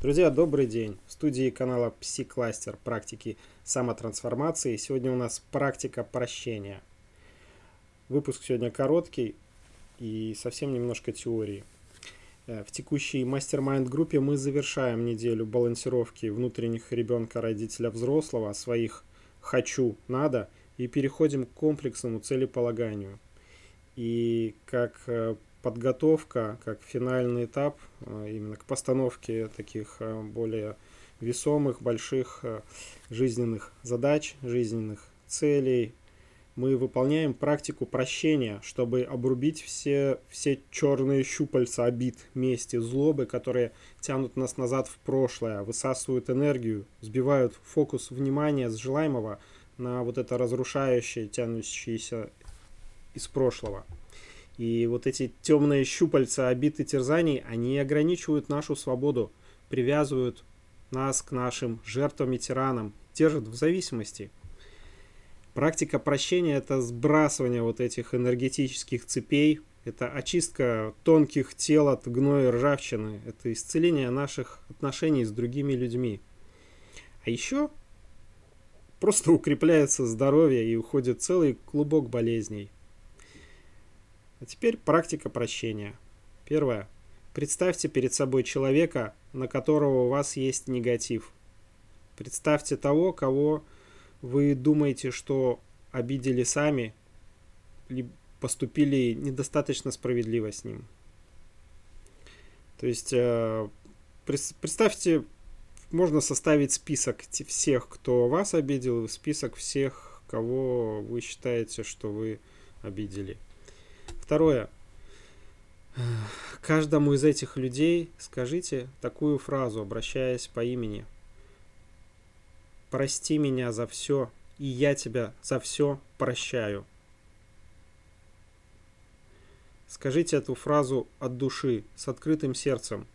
Друзья, добрый день! В студии канала Псикластер практики самотрансформации. Сегодня у нас практика прощения. Выпуск сегодня короткий и совсем немножко теории. Э, в текущей мастер-майнд группе мы завершаем неделю балансировки внутренних ребенка, родителя, взрослого, своих «хочу», «надо» и переходим к комплексному целеполаганию. И как э, подготовка, как финальный этап э, именно к постановке таких э, более весомых, больших э, жизненных задач, жизненных целей, мы выполняем практику прощения, чтобы обрубить все, все черные щупальца обид, мести, злобы, которые тянут нас назад в прошлое, высасывают энергию, сбивают фокус внимания с желаемого на вот это разрушающее, тянущееся из прошлого. И вот эти темные щупальца обид и терзаний, они ограничивают нашу свободу, привязывают нас к нашим жертвам и тиранам, держат в зависимости. Практика прощения – это сбрасывание вот этих энергетических цепей, это очистка тонких тел от гноя и ржавчины, это исцеление наших отношений с другими людьми. А еще просто укрепляется здоровье и уходит целый клубок болезней – а теперь практика прощения. Первое. Представьте перед собой человека, на которого у вас есть негатив. Представьте того, кого вы думаете, что обидели сами, или поступили недостаточно справедливо с ним. То есть э, представьте, можно составить список всех, кто вас обидел, список всех, кого вы считаете, что вы обидели. Второе. Каждому из этих людей скажите такую фразу, обращаясь по имени. Прости меня за все, и я тебя за все прощаю. Скажите эту фразу от души, с открытым сердцем.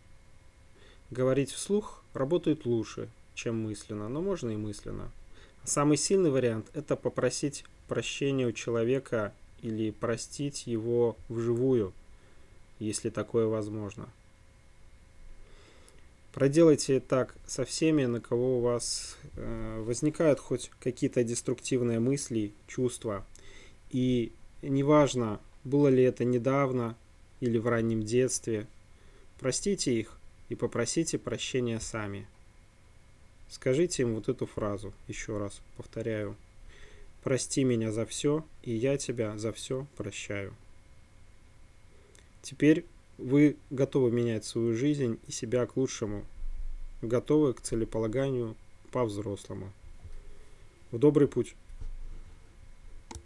Говорить вслух работает лучше, чем мысленно, но можно и мысленно. Самый сильный вариант – это попросить прощения у человека или простить его вживую, если такое возможно. Проделайте так со всеми, на кого у вас э, возникают хоть какие-то деструктивные мысли, чувства. И неважно, было ли это недавно или в раннем детстве, простите их и попросите прощения сами. Скажите им вот эту фразу, еще раз повторяю. Прости меня за все, и я тебя за все прощаю. Теперь вы готовы менять свою жизнь и себя к лучшему, готовы к целеполаганию по-взрослому. В добрый путь!